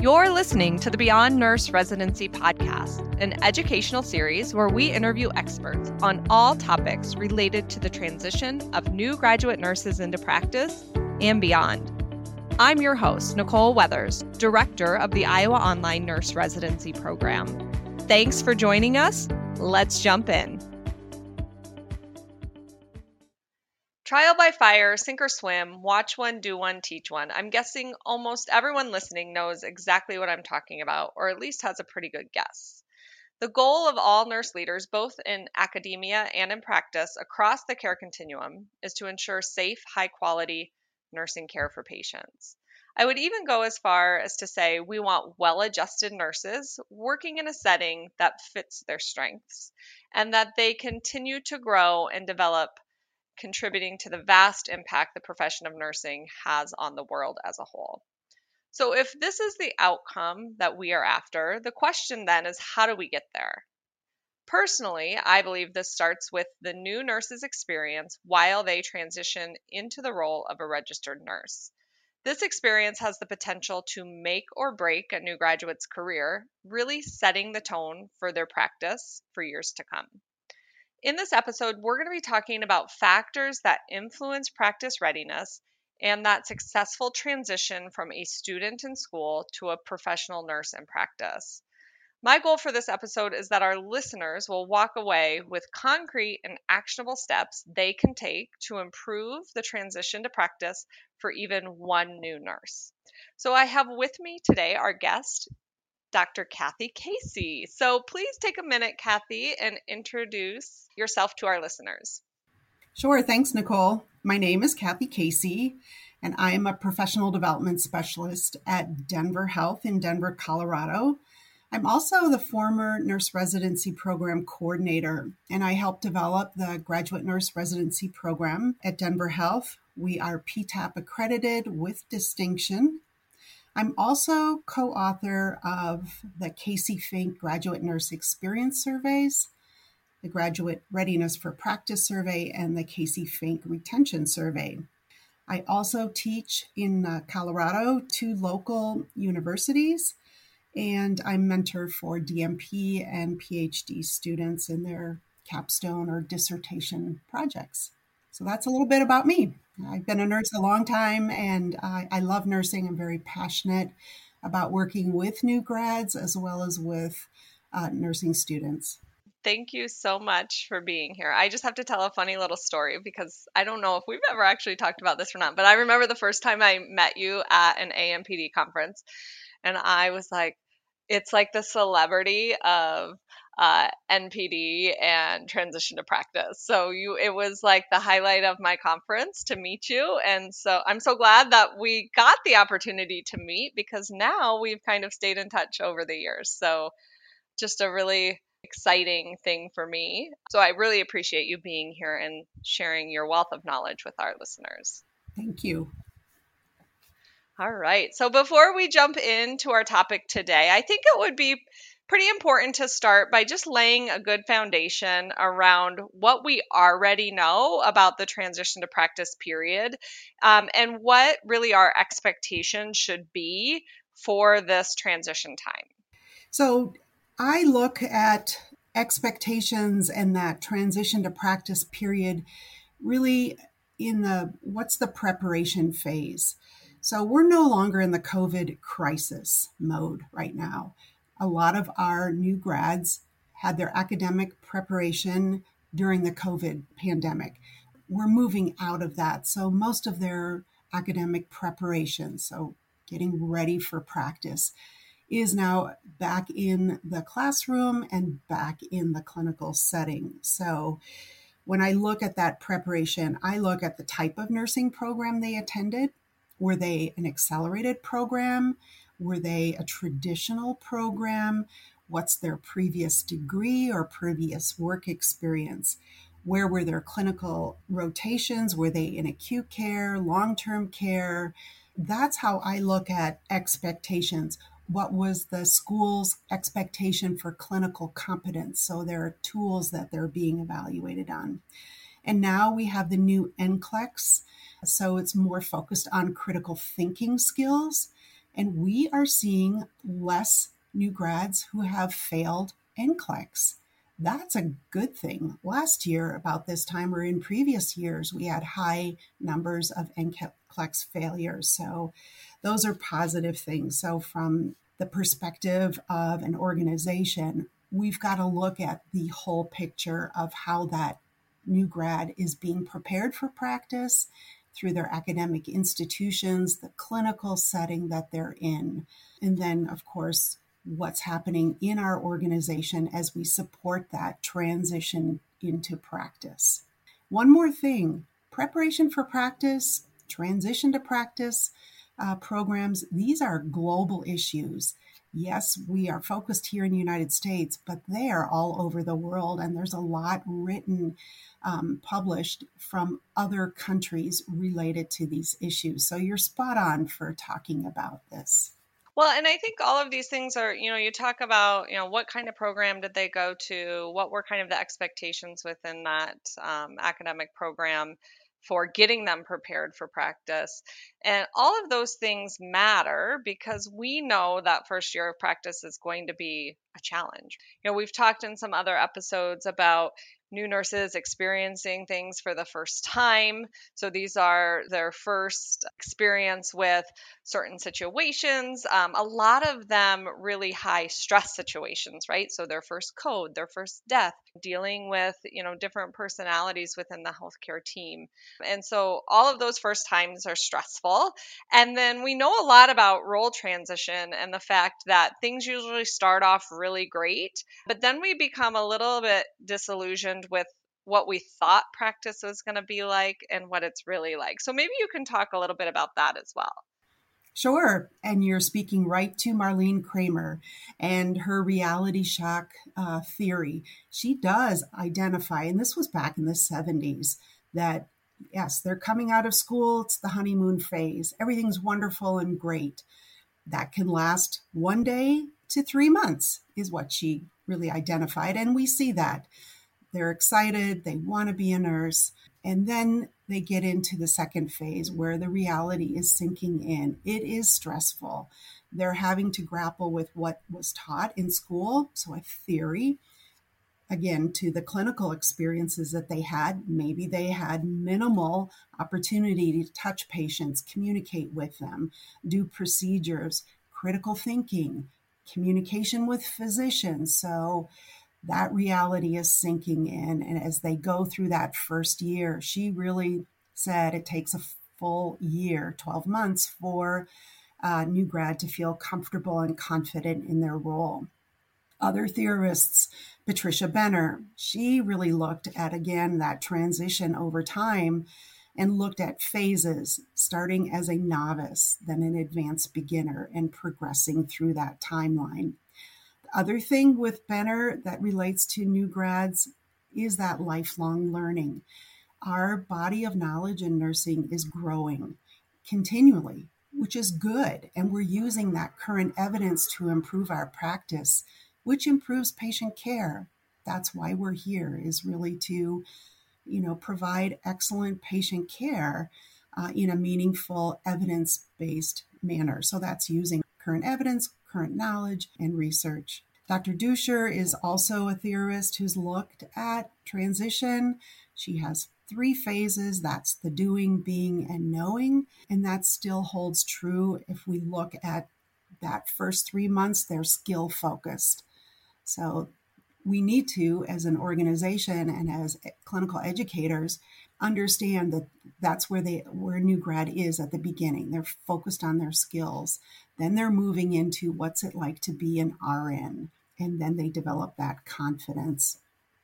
You're listening to the Beyond Nurse Residency Podcast, an educational series where we interview experts on all topics related to the transition of new graduate nurses into practice and beyond. I'm your host, Nicole Weathers, Director of the Iowa Online Nurse Residency Program. Thanks for joining us. Let's jump in. Trial by fire, sink or swim, watch one, do one, teach one. I'm guessing almost everyone listening knows exactly what I'm talking about, or at least has a pretty good guess. The goal of all nurse leaders, both in academia and in practice across the care continuum, is to ensure safe, high quality nursing care for patients. I would even go as far as to say we want well adjusted nurses working in a setting that fits their strengths and that they continue to grow and develop contributing to the vast impact the profession of nursing has on the world as a whole. So, if this is the outcome that we are after, the question then is how do we get there? Personally, I believe this starts with the new nurse's experience while they transition into the role of a registered nurse. This experience has the potential to make or break a new graduate's career, really setting the tone for their practice for years to come. In this episode, we're going to be talking about factors that influence practice readiness and that successful transition from a student in school to a professional nurse in practice. My goal for this episode is that our listeners will walk away with concrete and actionable steps they can take to improve the transition to practice for even one new nurse. So, I have with me today our guest, Dr. Kathy Casey. So please take a minute, Kathy, and introduce yourself to our listeners. Sure. Thanks, Nicole. My name is Kathy Casey, and I am a professional development specialist at Denver Health in Denver, Colorado. I'm also the former nurse residency program coordinator, and I help develop the graduate nurse residency program at Denver Health. We are PTAP accredited with distinction I'm also co author of the Casey Fink Graduate Nurse Experience Surveys, the Graduate Readiness for Practice Survey, and the Casey Fink Retention Survey. I also teach in uh, Colorado, two local universities, and I'm mentor for DNP and PhD students in their capstone or dissertation projects. So that's a little bit about me. I've been a nurse a long time and I, I love nursing. I'm very passionate about working with new grads as well as with uh, nursing students. Thank you so much for being here. I just have to tell a funny little story because I don't know if we've ever actually talked about this or not, but I remember the first time I met you at an ANPD conference and I was like, it's like the celebrity of uh, NPD and transition to practice. So you, it was like the highlight of my conference to meet you, and so I'm so glad that we got the opportunity to meet because now we've kind of stayed in touch over the years. So just a really exciting thing for me. So I really appreciate you being here and sharing your wealth of knowledge with our listeners. Thank you. All right. So before we jump into our topic today, I think it would be pretty important to start by just laying a good foundation around what we already know about the transition to practice period um, and what really our expectations should be for this transition time. So I look at expectations and that transition to practice period really in the what's the preparation phase. So we're no longer in the COVID crisis mode right now a lot of our new grads had their academic preparation during the COVID pandemic. We're moving out of that. So most of their academic preparation, so getting ready for practice, is now back in the classroom and back in the clinical setting. So when I look at that preparation, I look at the type of nursing program they attended. Were they an accelerated program? Were they a traditional program? What's their previous degree or previous work experience? Where were their clinical rotations? Were they in acute care, long term care? That's how I look at expectations. What was the school's expectation for clinical competence? So there are tools that they're being evaluated on. And now we have the new NCLEX. So it's more focused on critical thinking skills And we are seeing less new grads who have failed NCLEX. That's a good thing. Last year, about this time, or in previous years, we had high numbers of NCLEX failures. So, those are positive things. So, from the perspective of an organization, we've got to look at the whole picture of how that new grad is being prepared for practice through their academic institutions, the clinical setting that they're in, and then, of course, what's happening in our organization as we support that transition into practice. One more thing preparation for practice, transition to practice uh, programs, these are global issues. Yes, we are focused here in the United States, but they are all over the world, and there's a lot written, um, published from other countries related to these issues. So you're spot on for talking about this. Well, and I think all of these things are, you know, you talk about, you know, what kind of program did they go to? What were kind of the expectations within that um, academic program? For getting them prepared for practice. And all of those things matter because we know that first year of practice is going to be a challenge. You know, we've talked in some other episodes about new nurses experiencing things for the first time. So these are their first experience with certain situations. Um, a lot of them really high stress situations, right? So their first code, their first death, dealing with you know different personalities within the healthcare team, and so all of those first times are stressful. And then we know a lot about role transition and the fact that things usually start off really great, but then we become a little bit disillusioned with what we thought practice was going to be like and what it's really like. So maybe you can talk a little bit about that as well. Sure. And you're speaking right to Marlene Kramer and her reality shock uh, theory. She does identify, and this was back in the 70s, that yes, they're coming out of school, it's the honeymoon phase, everything's wonderful and great. That can last one day to three months, is what she really identified. And we see that. They're excited, they want to be a nurse. And then they get into the second phase where the reality is sinking in. It is stressful. They're having to grapple with what was taught in school, so a theory. Again, to the clinical experiences that they had, maybe they had minimal opportunity to touch patients, communicate with them, do procedures, critical thinking, communication with physicians. So, that reality is sinking in. And as they go through that first year, she really said it takes a full year, 12 months, for a new grad to feel comfortable and confident in their role. Other theorists, Patricia Benner, she really looked at again that transition over time and looked at phases, starting as a novice, then an advanced beginner, and progressing through that timeline other thing with Benner that relates to new grads is that lifelong learning. Our body of knowledge in nursing is growing continually, which is good. And we're using that current evidence to improve our practice, which improves patient care. That's why we're here, is really to, you know, provide excellent patient care uh, in a meaningful, evidence based manner. So that's using current evidence, current knowledge, and research. Dr. Duchscher is also a theorist who's looked at transition. She has three phases that's the doing, being, and knowing. And that still holds true if we look at that first three months, they're skill focused. So we need to, as an organization and as clinical educators, understand that that's where they where new grad is at the beginning. They're focused on their skills. Then they're moving into what's it like to be an RN, and then they develop that confidence.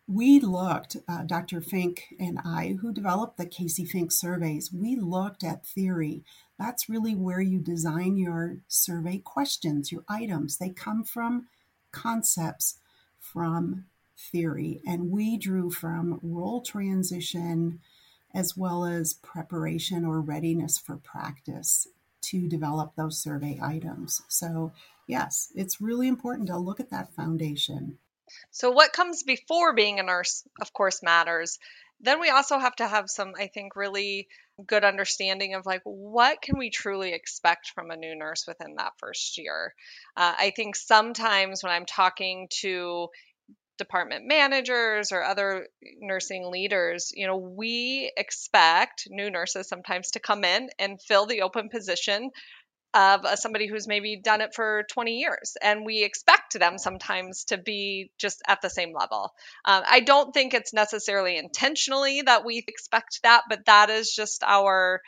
We looked, uh, Dr. Fink and I, who developed the Casey Fink surveys, we looked at theory. That's really where you design your survey questions, your items. They come from concepts from theory. And we drew from role transition as well as preparation or readiness for practice to develop those survey items. So, yes, it's really important to look at that foundation. So, what comes before being a nurse, of course, matters. Then we also have to have some, I think, really good understanding of like what can we truly expect from a new nurse within that first year. Uh, I think sometimes when I'm talking to department managers or other nursing leaders, you know, we expect new nurses sometimes to come in and fill the open position of uh, somebody who's maybe done it for 20 years. And we expect them sometimes to be just at the same level. Um, I don't think it's necessarily intentionally that we expect that, but that is just our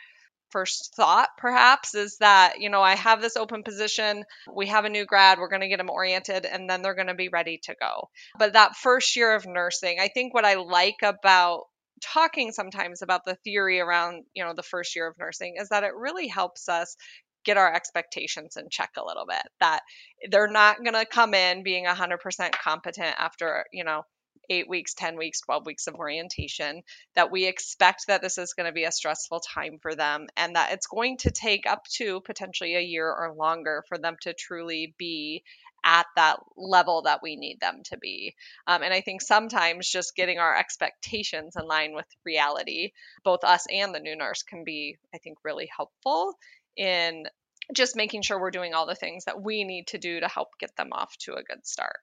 first thought perhaps is that you know i have this open position we have a new grad we're going to get them oriented and then they're going to be ready to go. But that first year of nursing i think what i like about talking sometimes about the theory around you know the first year of nursing is that it really helps us get our expectations in check a little bit that they're not going to come in being 100% competent after you know eight weeks, 10 weeks, 12 weeks of orientation, that we expect that this is going to be a stressful time for them and that it's going to take up to potentially a year or longer for them to truly be at that level that we need them to be. Um, and I think sometimes just getting our expectations in line with reality, both us and the new nurse, can be, I think, really helpful in just making sure we're doing all the things that we need to do to help get them off to a good start.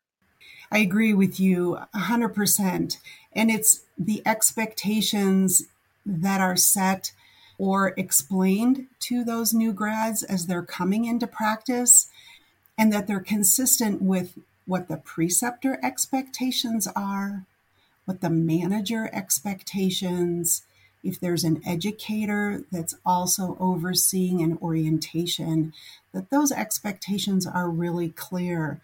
I agree with you 100%. And it's the expectations that are set or explained to those new grads as they're coming into practice, and that they're consistent with what the preceptor expectations are, what the manager expectations, if there's an educator that's also overseeing an orientation, that those expectations are really clear.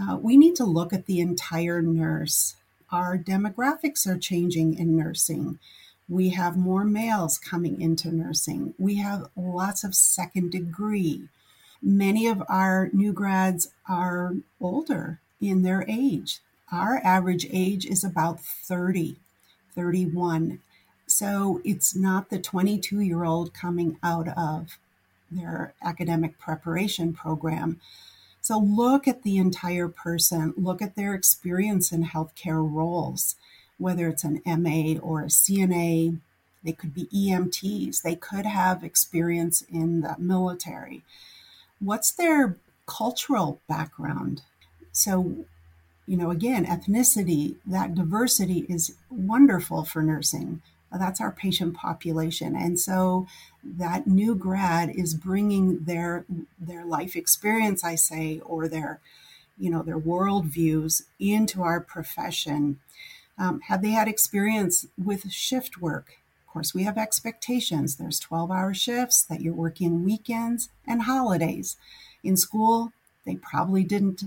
Uh, we need to look at the entire nurse. Our demographics are changing in nursing. We have more males coming into nursing. We have lots of second degree. Many of our new grads are older in their age. Our average age is about 30, 31. So it's not the 22 year old coming out of their academic preparation program. So look at the entire person, look at their experience in healthcare roles, whether it's an MA or a CNA. They could be EMTs, they could have experience in the military. What's their cultural background? So, you know, again, ethnicity, that diversity is wonderful for nursing that's our patient population and so that new grad is bringing their their life experience i say or their you know their world views into our profession. Um, have they had experience with shift work? Of course we have expectations. There's 12 hour shifts that you're working weekends and holidays. In school they probably didn't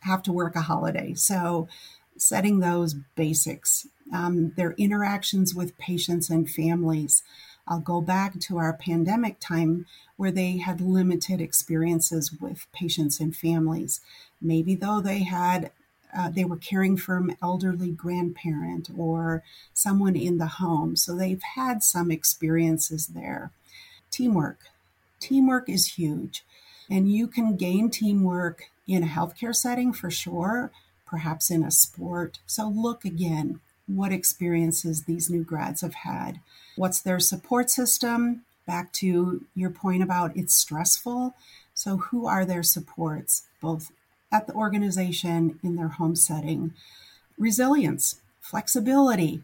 have to work a holiday. So setting those basics, um, their interactions with patients and families. I'll go back to our pandemic time where they had limited experiences with patients and families. Maybe though they had uh, they were caring for an elderly grandparent or someone in the home. So they've had some experiences there. Teamwork. Teamwork is huge. And you can gain teamwork in a healthcare setting for sure, perhaps in a sport. So look again what experiences these new grads have had. What's their support system? Back to your point about it's stressful. So, who are their supports, both at the organization, in their home setting? Resilience, flexibility.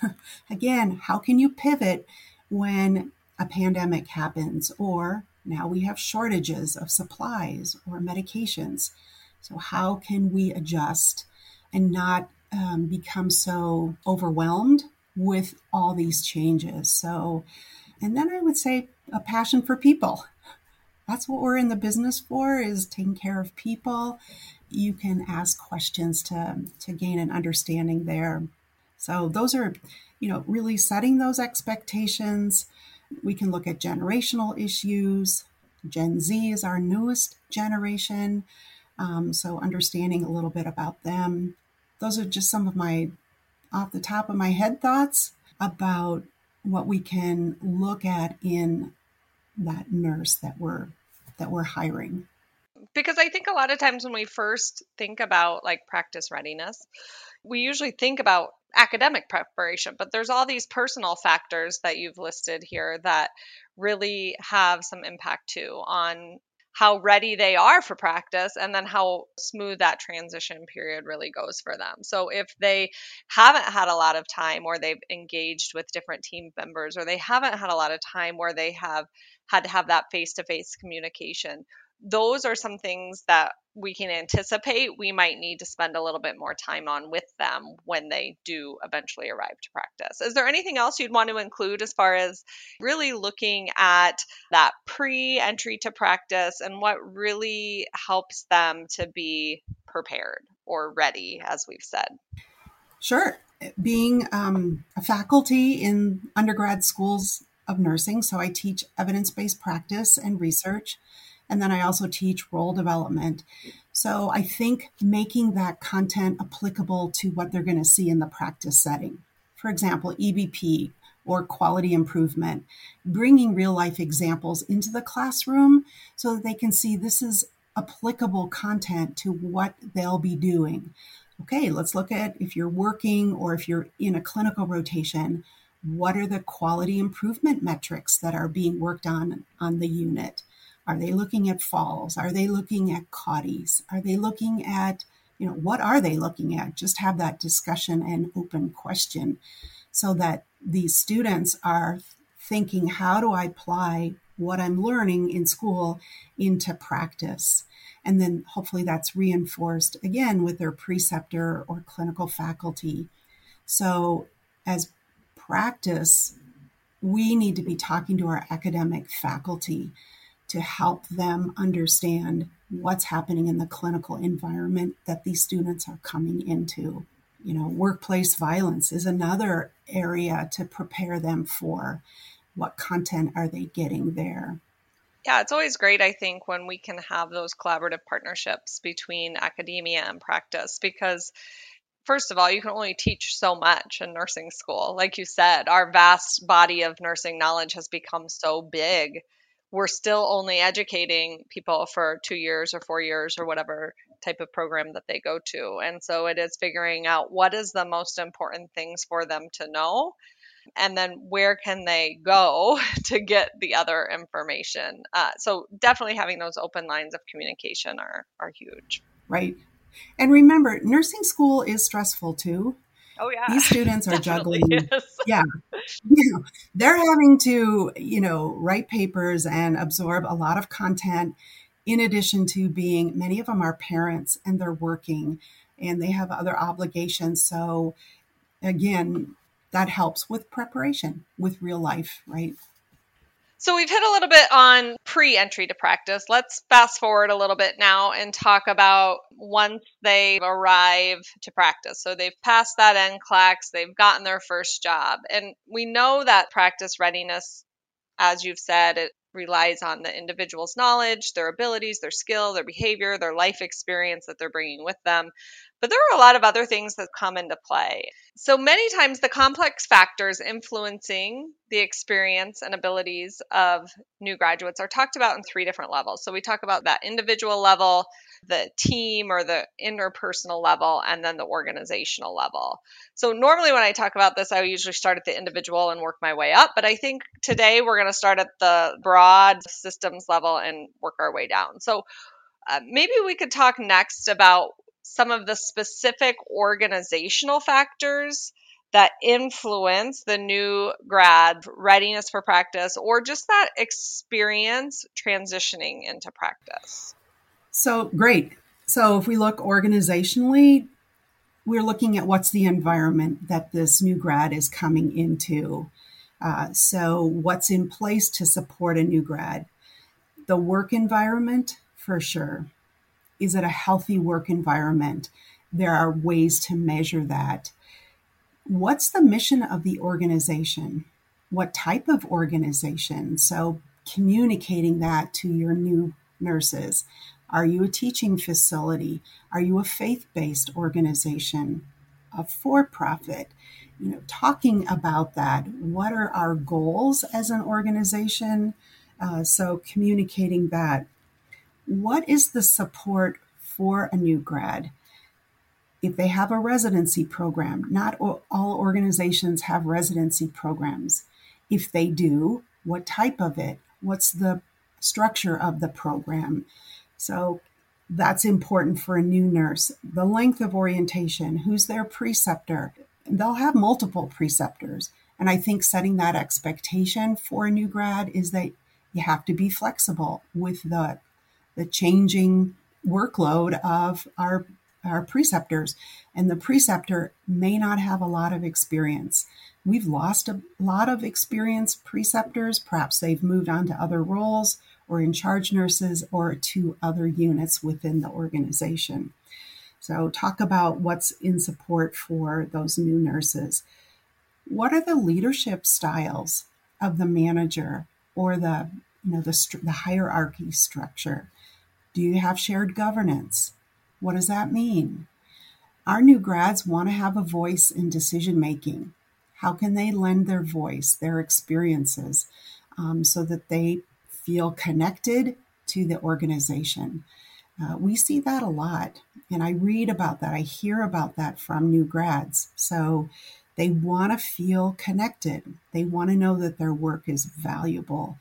Again, how can you pivot when a pandemic happens or now we have shortages of supplies or medications? So, how can we adjust and not um, become so overwhelmed with all these changes? So, and then I would say a passion for people. That's what we're in the business for is taking care of people. You can ask questions to, to gain an understanding there. So those are, you know, really setting those expectations. We can look at generational issues. Gen Z is our newest generation. Um, so, understanding a little bit about them. Those are just some of my off the top of my head thoughts about what we can look at in that nurse that we're that we're hiring. Because i think a lot of times when we first think about like practice readiness we usually think about academic preparation, but there's all these personal factors that you've listed here that really have some impact too on how ready they are for practice and then how smooth that transition period really goes for them. So if they haven't had a lot of time or they've engaged with different team members or they haven't had a lot of time where they have had to have that face to face communication, those are some things that we can anticipate we might need to spend a little bit more time on with them when they do eventually arrive to practice. Is there anything else you'd want to include as far as really looking at that pre entry to practice and what really helps them to be prepared or ready, as we've said? Sure. Being um, a faculty in undergrad schools of nursing, so I teach evidence based practice and research. And then I also teach role development. So I think making that content applicable to what they're going to see in the practice setting. For example, EBP or quality improvement, bringing real life examples into the classroom so that they can see this is applicable content to what they'll be doing. Okay, let's look at if you're working or if you're in a clinical rotation, what are the quality improvement metrics that are being worked on on the unit? Are they looking at falls? Are they looking at CAUTIs? Are they looking at, you know, what are they looking at? Just have that discussion and open question so that these students are thinking, how do I apply what I'm learning in school into practice? And then hopefully that's reinforced again with their preceptor or clinical faculty. So, as practice, we need to be talking to our academic faculty to help them understand what's happening in the clinical environment that these students are coming into. You know, workplace violence is another area to prepare them for. What content are they getting there? Yeah, it's always great, I think, when we can have those collaborative partnerships between academia and practice because first of all, you can only teach so much in nursing school. Like you said, our vast body of nursing knowledge has become so big we're still only educating people for two years or four years or whatever type of program that they go to. And so it is figuring out what is the most important things for them to know and then where can they go to get the other information. Uh, so definitely having those open lines of communication are, are huge. Right. And remember, nursing school is stressful too. Oh yeah. These students are juggling. Is. Yeah. You know, they're having to, you know, write papers and absorb a lot of content in addition to being many of them are parents and they're working and they have other obligations. So again, that helps with preparation with real life, right? So we've hit a little bit on pre entry to practice. Let's fast forward a little bit now and talk about once they arrive to practice. So they've passed that NCLEX, they've gotten their first job. And we know that practice readiness, as you've said, it relies on the individual's knowledge, their abilities, their skill, their behavior, their life experience that they're bringing with them. But there are a lot of other things that come into play. So many times, the complex factors influencing the experience and abilities of new graduates are talked about in three different levels. So we talk about that individual level, the team or the interpersonal level, and then the organizational level. So normally, when I talk about this, I usually start at the individual and work my way up. But I think today we're going to start at the broad systems level and work our way down. So uh, maybe we could talk next about some of the specific organizational factors that influence the new grad readiness for practice or just that experience transitioning into practice? So, great. So, if we look organizationally, we're looking at what's the environment that this new grad is coming into. Uh, so, what's in place to support a new grad? The work environment, for sure. Is it a healthy work environment? There are ways to measure that. What's the mission of the organization? What type of organization? So, communicating that to your new nurses. Are you a teaching facility? Are you a faith based organization? A for profit? You know, talking about that. What are our goals as an organization? Uh, so, communicating that what is the support for a new grad? if they have a residency program. Not all organizations have residency programs. If they do, what type of it? What's the structure of the program? So that's important for a new nurse. The length of orientation, who's their preceptor? They'll have multiple preceptors. And I think setting that expectation for a new grad is that you have to be flexible with the the changing workload of our our preceptors. And the preceptor may not have a lot of experience. We've lost a lot of experienced preceptors. Perhaps they've moved on to other roles or in charge nurses or to other units within the organization. So talk about what's in support for those new nurses. What are the leadership styles of the manager or the you know the, the hierarchy structure do you have shared governance? What does that mean? Our new grads want to have a voice in decision making. How can they lend their voice, their experiences, um, so that they feel connected to the organization? Uh, we see that a lot, and I read about that. I hear about that from new grads. So they want to feel connected. They want to know that their work is valuable,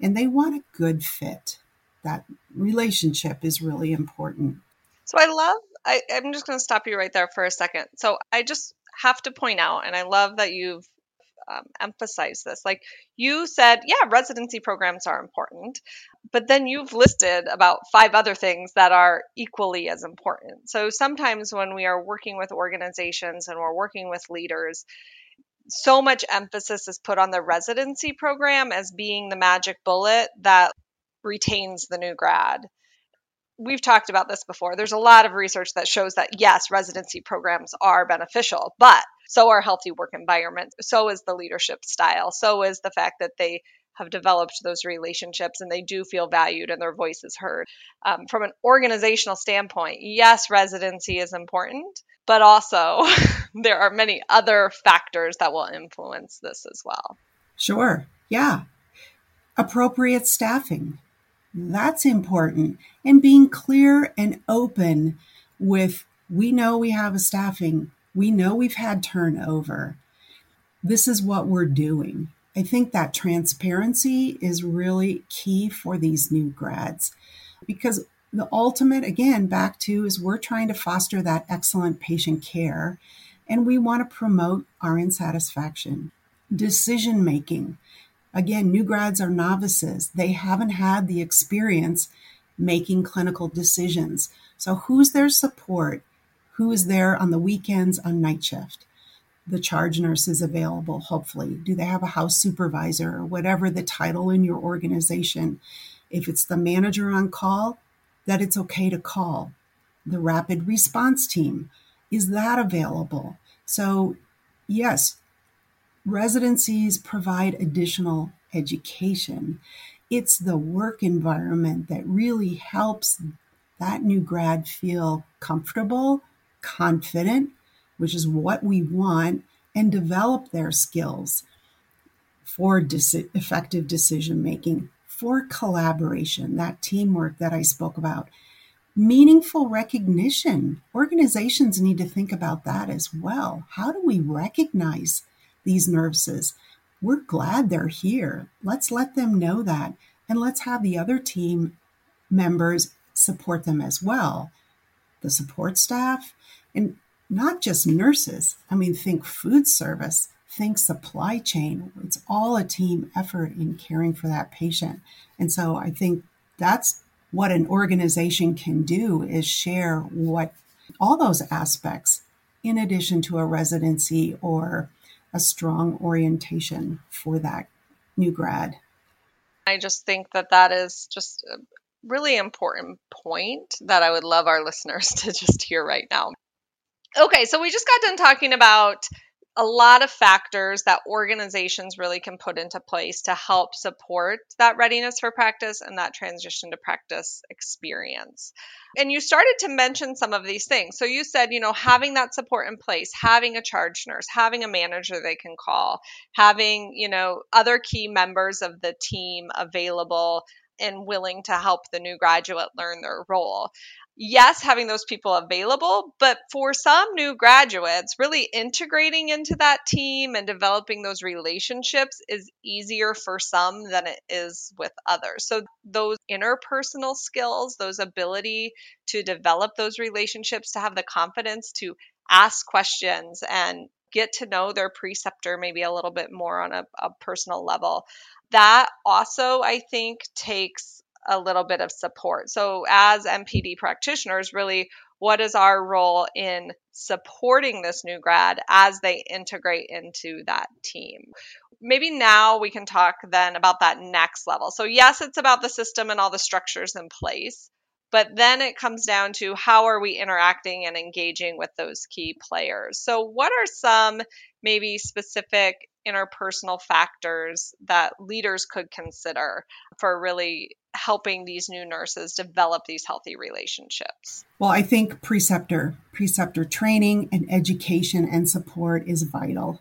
and they want a good fit that relationship is really important. So I love, I, I'm just going to stop you right there for a second. So I just have to point out, and I love that you've um, emphasized this. Like you said, yeah, residency programs are important, but then you've listed about five other things that are equally as important. So sometimes when we are working with organizations and we're working with leaders, so much emphasis is put on the residency program as being the magic bullet that retains the new grad. We've talked about this before. There's a lot of research that shows that yes, residency programs are beneficial, but so are healthy work environments. So is the leadership style. So is the fact that they have developed those relationships and they do feel valued and their voice is heard. Um, from an organizational standpoint, yes, residency is important, but also there are many other factors that will influence this as well. Sure. Yeah. Appropriate staffing. That's important. And being clear and open with we know we have a staffing, we know we've had turnover. This is what we're doing. I think that transparency is really key for these new grads because the ultimate, again, back to is we're trying to foster that excellent patient care and we want to promote our satisfaction. Decision making. Again, new grads are novices. They haven't had the experience making clinical decisions. So, who's their support? Who is there on the weekends on night shift? The charge nurse is available, hopefully. Do they have a house supervisor or whatever the title in your organization? If it's the manager on call, that it's okay to call. The rapid response team, is that available? So, yes, Residencies provide additional education. It's the work environment that really helps that new grad feel comfortable, confident, which is what we want, and develop their skills for effective decision making, for collaboration, that teamwork that I spoke about. Meaningful recognition. Organizations need to think about that as well. How do we recognize these nurses. We're glad they're here. Let's let them know that. And let's have the other team members support them as well. The support staff, and not just nurses. I mean, think food service, think supply chain. It's all a team effort in caring for that patient. And so I think that's what an organization can do is share what all those aspects in addition to a residency or a strong orientation for that new grad. I just think that that is just a really important point that I would love our listeners to just hear right now. Okay, so we just got done talking about a lot of factors that organizations really can put into place to help support that readiness for practice and that transition to practice experience. And you started to mention some of these things. So you said, you know, having that support in place, having a charge nurse, having a manager they can call, having, you know, other key members of the team available and willing to help the new graduate learn their role yes, having those people available, but for some new graduates, really integrating into that team and developing those relationships is easier for some than it is with others. So, those interpersonal skills, those ability to develop those relationships, to have the confidence to ask questions and get to know their preceptor maybe a little bit more on a, a personal level. That also, I think, takes a little bit of support. So, as NPD practitioners, really, what is our role in supporting this new grad as they integrate into that team? Maybe now we can talk then about that next level. So, yes, it's about the system and all the structures in place, but then it comes down to how are we interacting and engaging with those key players. So, what are some maybe specific interpersonal factors that leaders could consider for really helping these new nurses develop these healthy relationships? Well, I think preceptor, preceptor training and education and support is vital.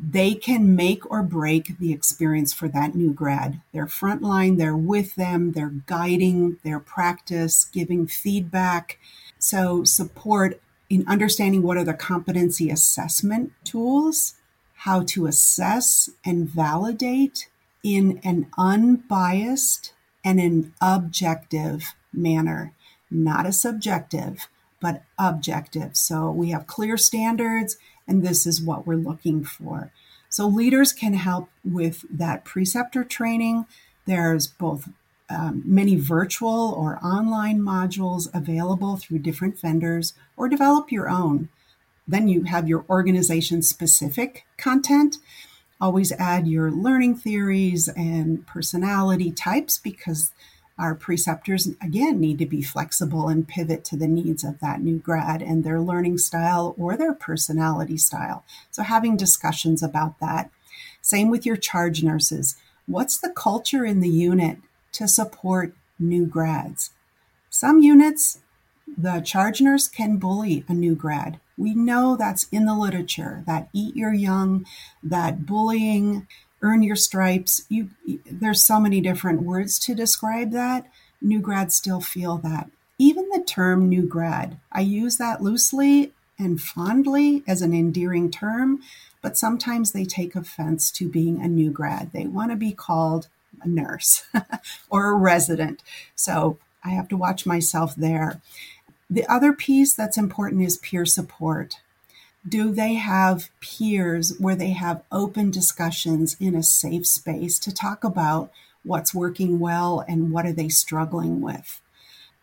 They can make or break the experience for that new grad. They're frontline, they're with them, they're guiding their practice, giving feedback. So, support in understanding what are the competency assessment tools, how to assess and validate in an unbiased and an objective manner, not a subjective, but objective. So we have clear standards, and this is what we're looking for. So leaders can help with that preceptor training. There's both um, many virtual or online modules available through different vendors, or develop your own. Then you have your organization specific content always add your learning theories and personality types because our preceptors again need to be flexible and pivot to the needs of that new grad and their learning style or their personality style. So having discussions about that. Same with your charge nurses. What's the culture in the unit to support new grads? Some units, the charge nurse can bully a new grad. We know that's in the literature that eat your young, that bullying, earn your stripes. You, there's so many different words to describe that. New grads still feel that. Even the term new grad, I use that loosely and fondly as an endearing term, but sometimes they take offense to being a new grad. They want to be called a nurse or a resident. So I have to watch myself there. The other piece that's important is peer support. Do they have peers where they have open discussions in a safe space to talk about what's working well and what are they struggling with?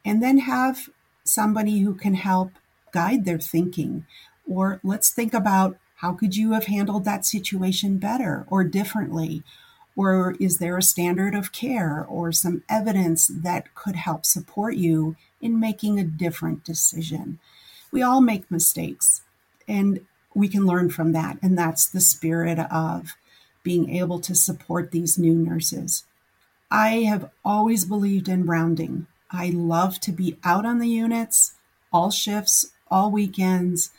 And then have somebody who can help guide their thinking. Or let's think about how could you have handled that situation better or differently? Or is there a standard of care or some evidence that could help support you in making a different decision. We all make mistakes and we can learn from that. And that's the spirit of being able to support these new nurses. I have always believed in rounding. I love to be out on the units, all shifts, all weekends,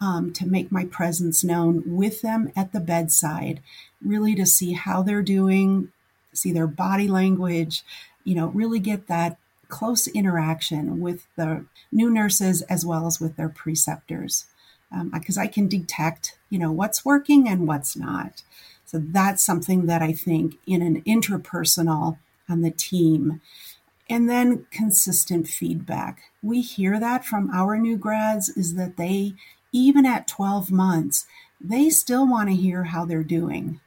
um, to make my presence known with them at the bedside, really to see how they're doing, see their body language, you know, really get that close interaction with the new nurses as well as with their preceptors because um, I can detect, you know, what's working and what's not. So that's something that I think in an interpersonal on the team. And then consistent feedback. We hear that from our new grads is that they, even at 12 months, they still want to hear how they're doing.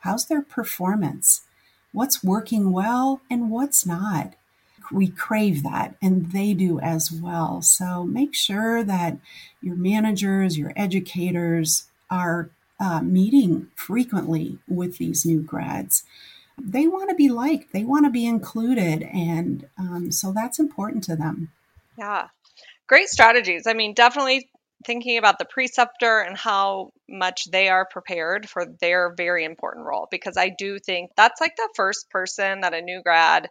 How's their performance? What's working well and what's not? We crave that and they do as well. So make sure that your managers, your educators are uh, meeting frequently with these new grads. They want to be liked, they want to be included. And um, so that's important to them. Yeah. Great strategies. I mean, definitely thinking about the preceptor and how much they are prepared for their very important role because I do think that's like the first person that a new grad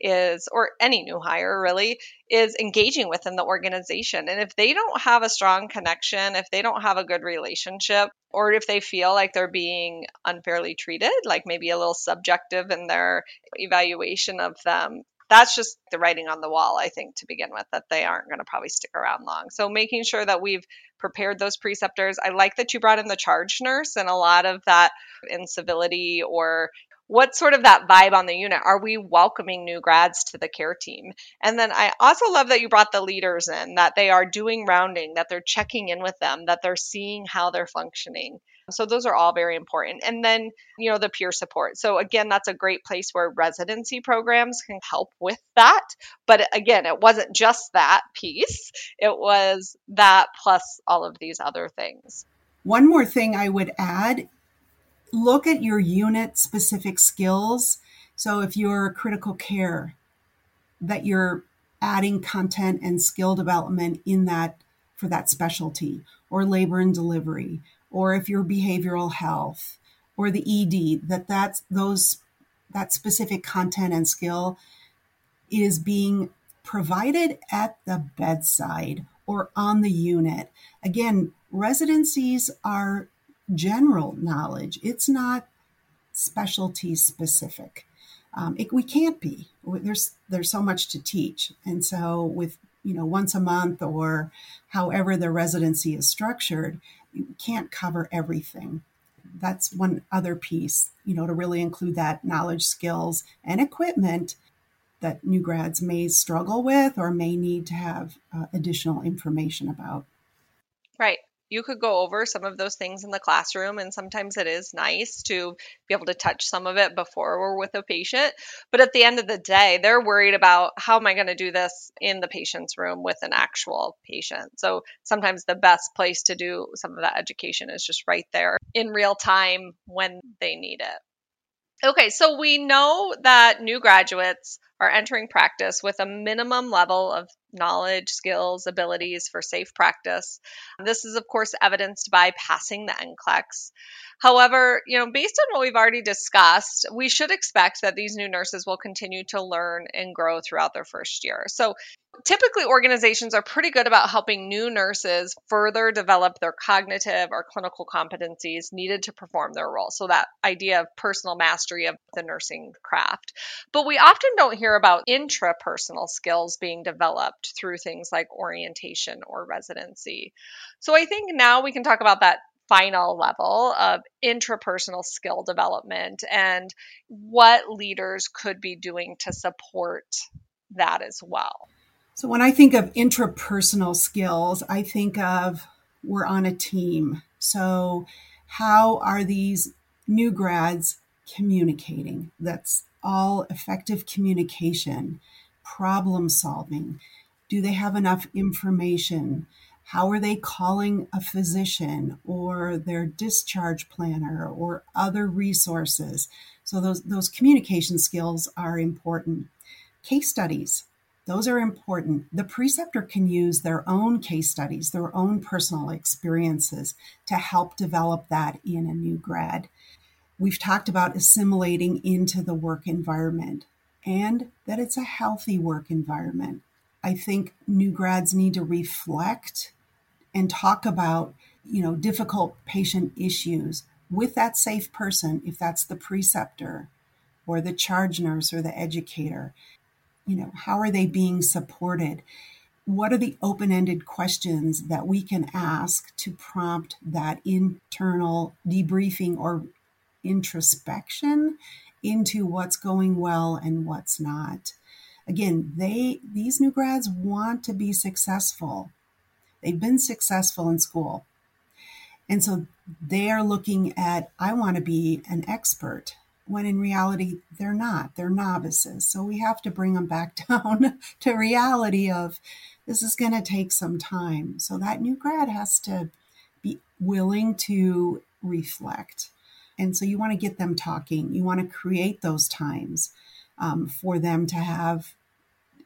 is, or any new hire really, is engaging within the organization. And if they don't have a strong connection, if they don't have a good relationship, or if they feel like they're being unfairly treated, like maybe a little subjective in their evaluation of them, that's just the writing on the wall, I think, to begin with, that they aren't going to probably stick around long. So making sure that we've prepared those preceptors. I like that you brought in the charge nurse and a lot of that incivility or what's sort of that vibe on the unit? Are we welcoming new grads to the care team? And then I also love that you brought the leaders in, that they are doing rounding, that they're checking in with them, that they're seeing how they're functioning. So those are all very important. And then, you know, the peer support. So again, that's a great place where residency programs can help with that. But again, it wasn't just that piece. It was that plus all of these other things. One more thing I would add look at your unit specific skills. So if you're critical care, that you're adding content and skill development in that for that specialty or labor and delivery or if you're behavioral health or the ed that that's those that specific content and skill is being provided at the bedside or on the unit again residencies are general knowledge. It's not specialty specific. Um, it, we can't be. There's there's so much to teach, and so with you know once a month or however the residency is structured, you can't cover everything. That's one other piece, you know, to really include that knowledge, skills, and equipment that new grads may struggle with or may need to have uh, additional information about. Right you could go over some of those things in the classroom and sometimes it is nice to be able to touch some of it before we're with a patient. But at the end of the day they're worried about how am i going to do this in the patient's room with an actual patient? So sometimes the best place to do some of that education is just right there in real time when they need it. Okay so we know that new graduates are entering practice with a minimum level of knowledge, skills, abilities for safe practice. This is, of course, evidenced by passing the NCLEX. However, you know, based on what we've already discussed, we should expect that these new nurses will continue to learn and grow throughout their first year. So, typically, organizations are pretty good about helping new nurses further develop their cognitive or clinical competencies needed to perform their role. So, that idea of personal mastery of the nursing craft. But we often don't hear about intrapersonal skills being developed through things like orientation or residency. So, I think now we can talk about that final level of intrapersonal skill development and what leaders could be doing to support that as well. So, when I think of intrapersonal skills, I think of we're on a team. So, how are these new grads communicating? That's all effective communication, problem solving. Do they have enough information? How are they calling a physician or their discharge planner or other resources? So those those communication skills are important. Case studies, those are important. The preceptor can use their own case studies, their own personal experiences to help develop that in a new grad. We've talked about assimilating into the work environment and that it's a healthy work environment. I think new grads need to reflect and talk about, you know, difficult patient issues with that safe person, if that's the preceptor or the charge nurse or the educator. You know, how are they being supported? What are the open ended questions that we can ask to prompt that internal debriefing or introspection into what's going well and what's not? Again, they these new grads want to be successful. They've been successful in school. And so they are looking at, I want to be an expert, when in reality, they're not. They're novices. So we have to bring them back down to reality of this is going to take some time. So that new grad has to be willing to reflect. And so you want to get them talking. You want to create those times um, for them to have,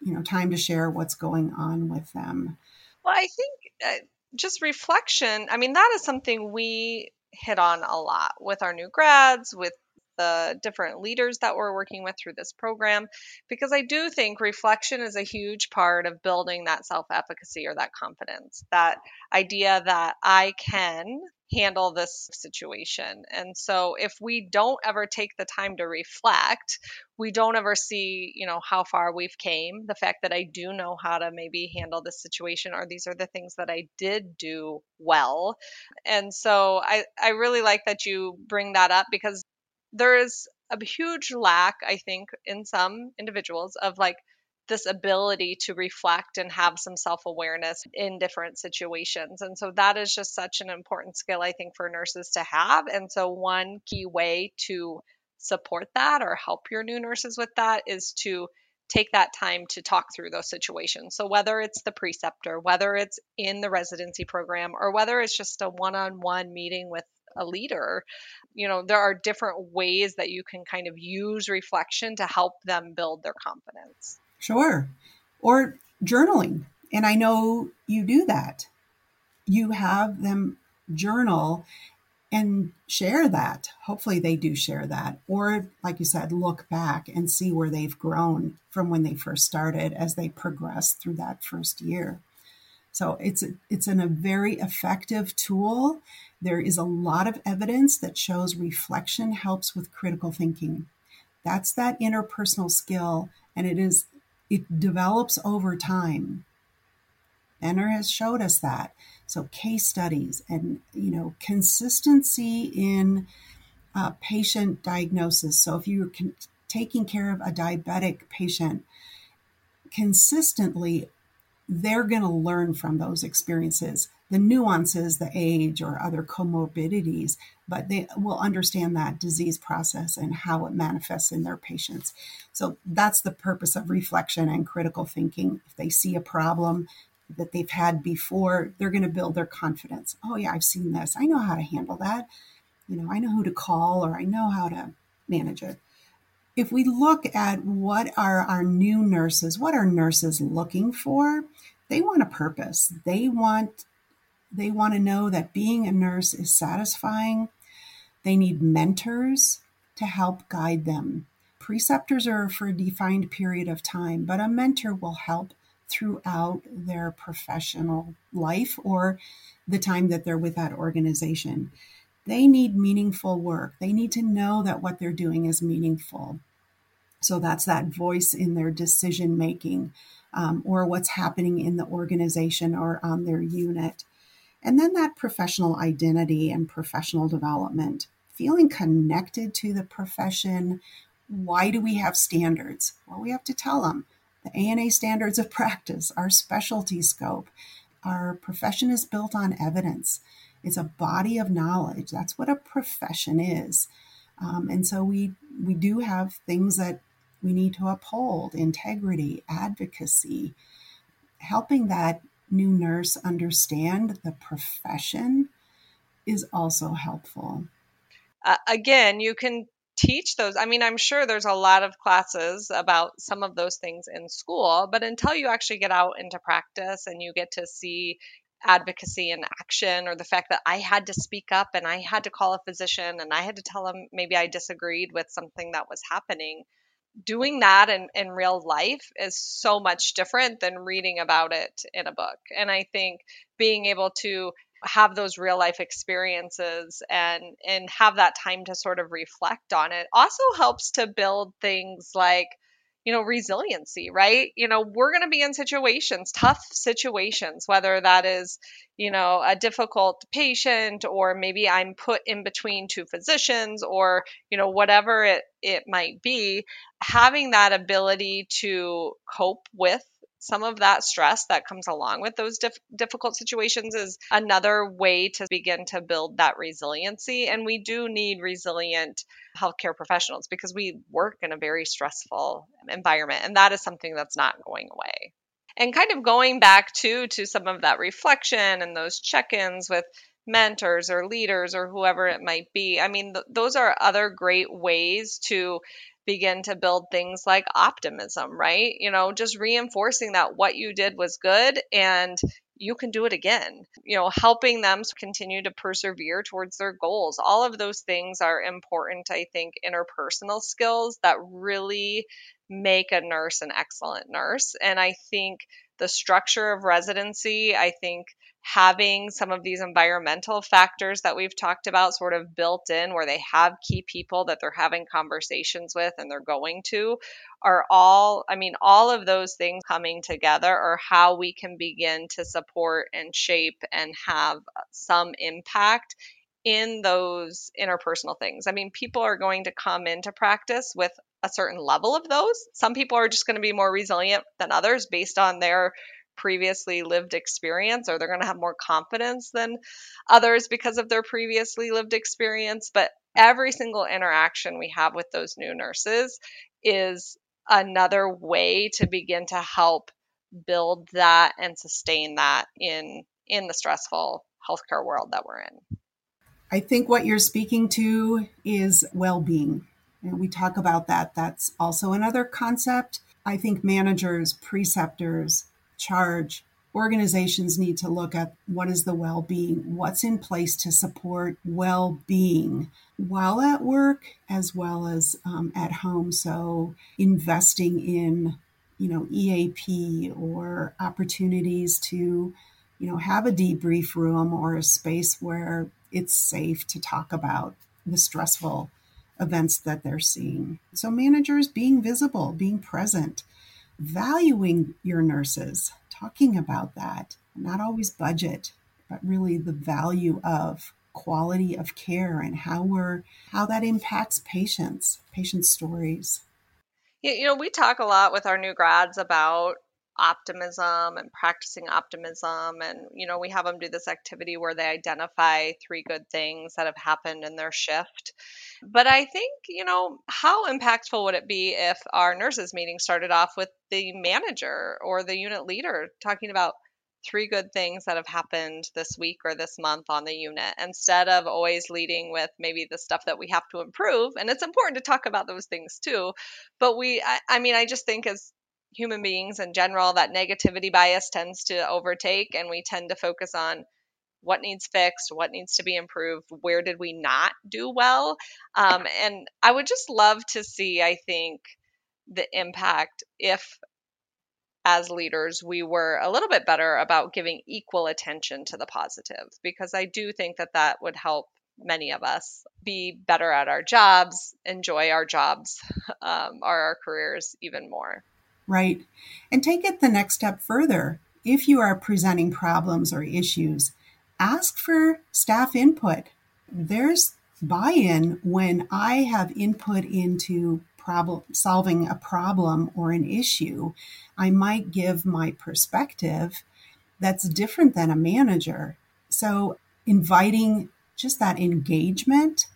you know, time to share what's going on with them. Well, I think Uh, just reflection, I mean, that is something we hit on a lot with our new grads, with the different leaders that we're working with through this program because I do think reflection is a huge part of building that self efficacy or that confidence. That idea that I can handle this situation. And so if we don't ever take the time to reflect, we don't ever see, you know, how far we've came, the fact that I do know how to maybe handle this situation or these are the things that I did do well. And so I I really like that you bring that up because there is a huge lack I think in some individuals of like this ability to reflect and have some self awareness in different situations. And so that is just such an important skill, I think, for nurses to have. And so, one key way to support that or help your new nurses with that is to take that time to talk through those situations. So, whether it's the preceptor, whether it's in the residency program, or whether it's just a one on one meeting with a leader, you know, there are different ways that you can kind of use reflection to help them build their confidence. Sure. Or journaling. And I know you do that. You have them journal and share that. Hopefully, they do share that. Or, like you said, look back and see where they've grown from when they first started as they progress through that first year. So it's it's an, a very effective tool. There is a lot of evidence that shows reflection helps with critical thinking. That's that interpersonal skill, and it is it develops over time. Benner has showed us that. So case studies and you know consistency in uh, patient diagnosis. So if you're con- taking care of a diabetic patient consistently, they're going to learn from those experiences, the nuances, the age, or other comorbidities, but they will understand that disease process and how it manifests in their patients. So that's the purpose of reflection and critical thinking. If they see a problem that they've had before, they're going to build their confidence. Oh, yeah, I've seen this. I know how to handle that. You know, I know who to call or I know how to manage it if we look at what are our new nurses, what are nurses looking for? They want a purpose. They want they want to know that being a nurse is satisfying. They need mentors to help guide them. Preceptors are for a defined period of time, but a mentor will help throughout their professional life or the time that they're with that organization. They need meaningful work. They need to know that what they're doing is meaningful. So that's that voice in their decision making um, or what's happening in the organization or on their unit. And then that professional identity and professional development, feeling connected to the profession. Why do we have standards? Well, we have to tell them the ANA standards of practice, our specialty scope. Our profession is built on evidence. It's a body of knowledge. That's what a profession is. Um, and so we we do have things that we need to uphold integrity, advocacy, helping that new nurse understand the profession is also helpful. Uh, again, you can teach those. I mean, I'm sure there's a lot of classes about some of those things in school, but until you actually get out into practice and you get to see advocacy in action or the fact that I had to speak up and I had to call a physician and I had to tell them maybe I disagreed with something that was happening, doing that in, in real life is so much different than reading about it in a book. And I think being able to have those real life experiences and and have that time to sort of reflect on it also helps to build things like you know, resiliency, right? You know, we're going to be in situations, tough situations, whether that is, you know, a difficult patient or maybe I'm put in between two physicians or, you know, whatever it, it might be. Having that ability to cope with some of that stress that comes along with those dif- difficult situations is another way to begin to build that resiliency. And we do need resilient healthcare professionals because we work in a very stressful environment. And that is something that's not going away. And kind of going back to to some of that reflection and those check-ins with mentors or leaders or whoever it might be. I mean, th- those are other great ways to begin to build things like optimism, right? You know, just reinforcing that what you did was good and you can do it again. You know, helping them continue to persevere towards their goals. All of those things are important, I think, interpersonal skills that really make a nurse an excellent nurse. And I think the structure of residency, I think having some of these environmental factors that we've talked about sort of built in where they have key people that they're having conversations with and they're going to are all i mean all of those things coming together are how we can begin to support and shape and have some impact in those interpersonal things. I mean, people are going to come into practice with a certain level of those. Some people are just going to be more resilient than others based on their previously lived experience, or they're going to have more confidence than others because of their previously lived experience. But every single interaction we have with those new nurses is another way to begin to help build that and sustain that in in the stressful healthcare world that we're in. I think what you're speaking to is well being. And we talk about that. That's also another concept. I think managers, preceptors, charge, organizations need to look at what is the well being, what's in place to support well being while at work as well as um, at home. So investing in, you know, EAP or opportunities to, you know, have a debrief room or a space where it's safe to talk about the stressful events that they're seeing. So, managers being visible, being present, valuing your nurses, talking about that, not always budget, but really the value of quality of care and how we're how that impacts patients, patient stories. You know, we talk a lot with our new grads about optimism and practicing optimism. And you know we have them do this activity where they identify three good things that have happened in their shift. But i think you know how impactful would it be if our nurses meeting started off with the manager or the unit leader talking about three good things that have happened this week or this month on the unit instead of always leading with maybe the stuff that we have to improve? And it's important to talk about those things too. But we I, I mean i just think as human beings in general, that negativity bias tends to overtake, and we tend to focus on what needs fixed, what needs to be improved, where did we not do well. Um, and I would just love to see, I think, the impact if as leaders we were a little bit better about giving equal attention to the positive because i do think that that would help many of us be better at our jobs enjoy our jobs um, or our careers even more right? And take it the next step further. If you are presenting problems or issues, ask for staff input. There's buy in when I have input into problem solving a problem or an issue. I might give my perspective that's different than a manager. So inviting just that engagement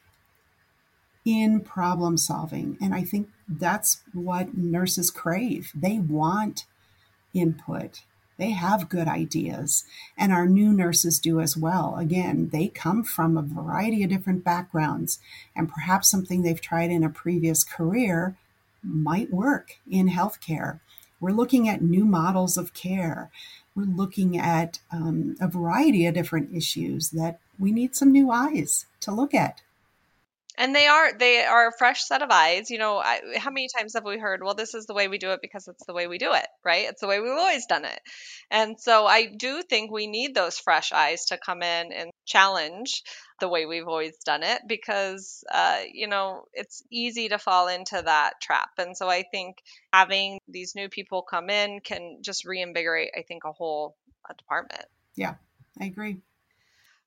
in problem solving. And I think that's what nurses crave. They want input. They have good ideas, and our new nurses do as well. Again, they come from a variety of different backgrounds, and perhaps something they've tried in a previous career might work in healthcare. We're looking at new models of care. We're looking at um, a variety of different issues that we need some new eyes to look at and they are they are a fresh set of eyes you know I, how many times have we heard well this is the way we do it because it's the way we do it right? It's the way we've always done it. And so i do think we need those fresh eyes to come in and challenge the way we've always done it because uh, you know it's easy to fall into that trap. And so i think having these new people come in can just reinvigorate i think a whole a department. Yeah i agree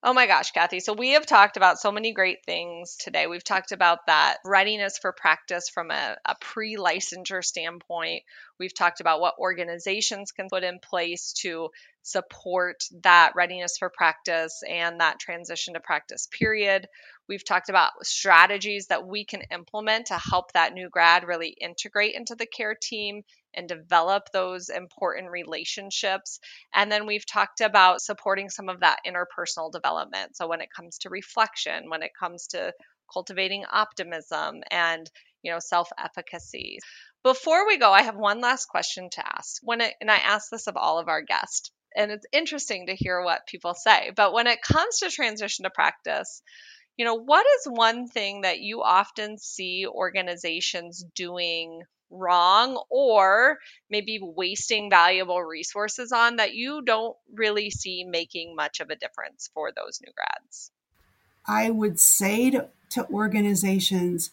Oh my gosh, Kathy. So we have talked about so many great things today. We've talked about that readiness for practice from a, a pre licensure standpoint. We've talked about what organizations can put in place to support that readiness for practice and that transition to practice period. We've talked about strategies that we can implement to help that new grad really integrate into the care team and develop those important relationships. And then we've talked about supporting some of that interpersonal development. So when it comes to reflection, when it comes to cultivating optimism and you know self-efficacy. Before we go, I have one last question to ask. When it, and I ask this of all of our guests and it's interesting to hear what people say. But when it comes to transition to practice, you know, what is one thing that you often see organizations doing wrong or maybe wasting valuable resources on that you don't really see making much of a difference for those new grads? I would say to, to organizations,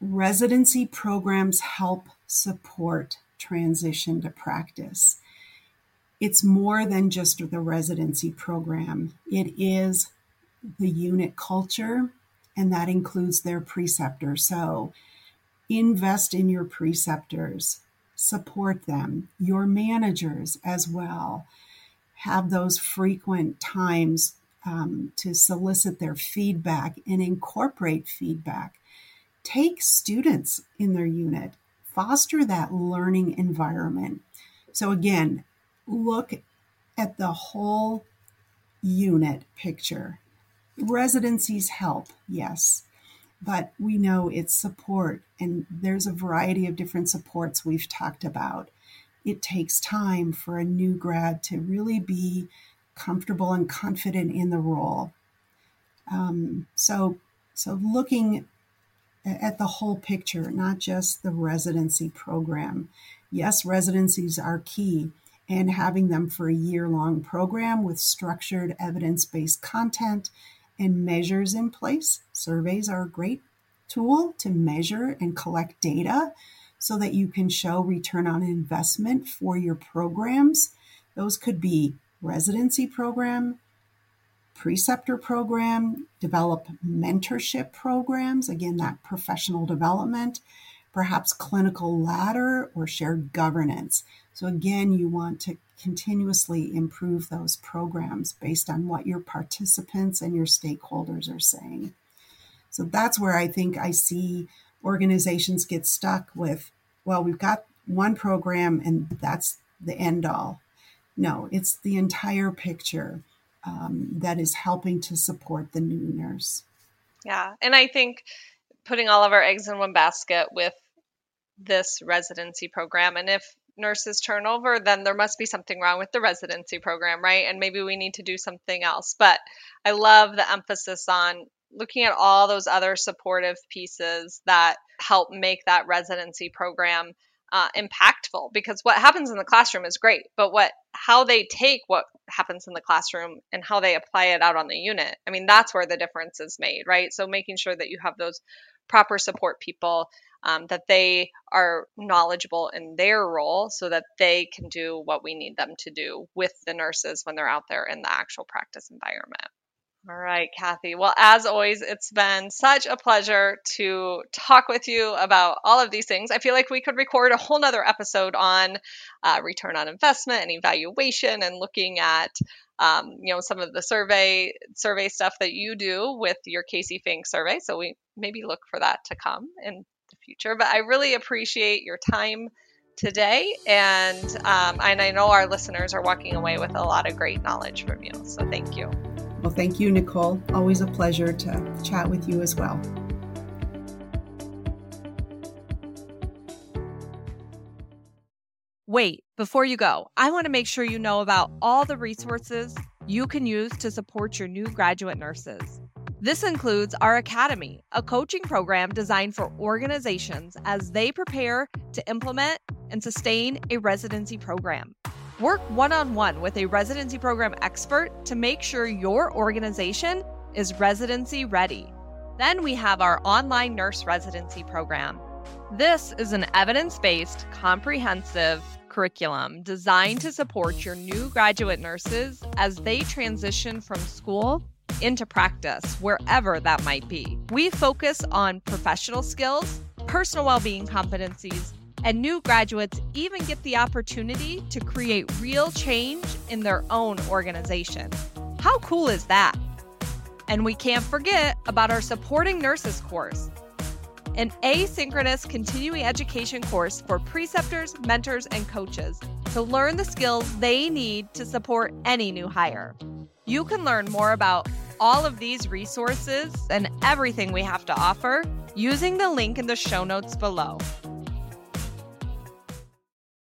residency programs help support transition to practice. It's more than just the residency program, it is the unit culture, and that includes their preceptor. So invest in your preceptors, support them, your managers as well. Have those frequent times um, to solicit their feedback and incorporate feedback. Take students in their unit, foster that learning environment. So, again, look at the whole unit picture. Residencies help, yes, but we know it's support, and there's a variety of different supports we've talked about. It takes time for a new grad to really be comfortable and confident in the role. Um, so, so looking at the whole picture, not just the residency program. Yes, residencies are key, and having them for a year long program with structured evidence based content and measures in place. Surveys are a great tool to measure and collect data so that you can show return on investment for your programs. Those could be residency program, preceptor program, develop mentorship programs, again, that professional development, perhaps clinical ladder or shared governance. So, again, you want to continuously improve those programs based on what your participants and your stakeholders are saying. So, that's where I think I see organizations get stuck with, well, we've got one program and that's the end all. No, it's the entire picture um, that is helping to support the new nurse. Yeah. And I think putting all of our eggs in one basket with this residency program, and if nurses turnover, then there must be something wrong with the residency program, right? And maybe we need to do something else. But I love the emphasis on looking at all those other supportive pieces that help make that residency program uh, impactful because what happens in the classroom is great, but what how they take what happens in the classroom and how they apply it out on the unit, I mean, that's where the difference is made, right? So making sure that you have those proper support people, um, that they are knowledgeable in their role so that they can do what we need them to do with the nurses when they're out there in the actual practice environment. All right, Kathy. Well, as always, it's been such a pleasure to talk with you about all of these things. I feel like we could record a whole nother episode on uh, return on investment and evaluation and looking at um, you know some of the survey survey stuff that you do with your Casey Fink survey. So we maybe look for that to come in the future. But I really appreciate your time today, and um, and I know our listeners are walking away with a lot of great knowledge from you. So thank you. Thank you, Nicole. Always a pleasure to chat with you as well. Wait, before you go, I want to make sure you know about all the resources you can use to support your new graduate nurses. This includes our Academy, a coaching program designed for organizations as they prepare to implement and sustain a residency program. Work one on one with a residency program expert to make sure your organization is residency ready. Then we have our online nurse residency program. This is an evidence based, comprehensive curriculum designed to support your new graduate nurses as they transition from school into practice, wherever that might be. We focus on professional skills, personal well being competencies, and new graduates even get the opportunity to create real change in their own organization. How cool is that? And we can't forget about our Supporting Nurses course, an asynchronous continuing education course for preceptors, mentors, and coaches to learn the skills they need to support any new hire. You can learn more about all of these resources and everything we have to offer using the link in the show notes below.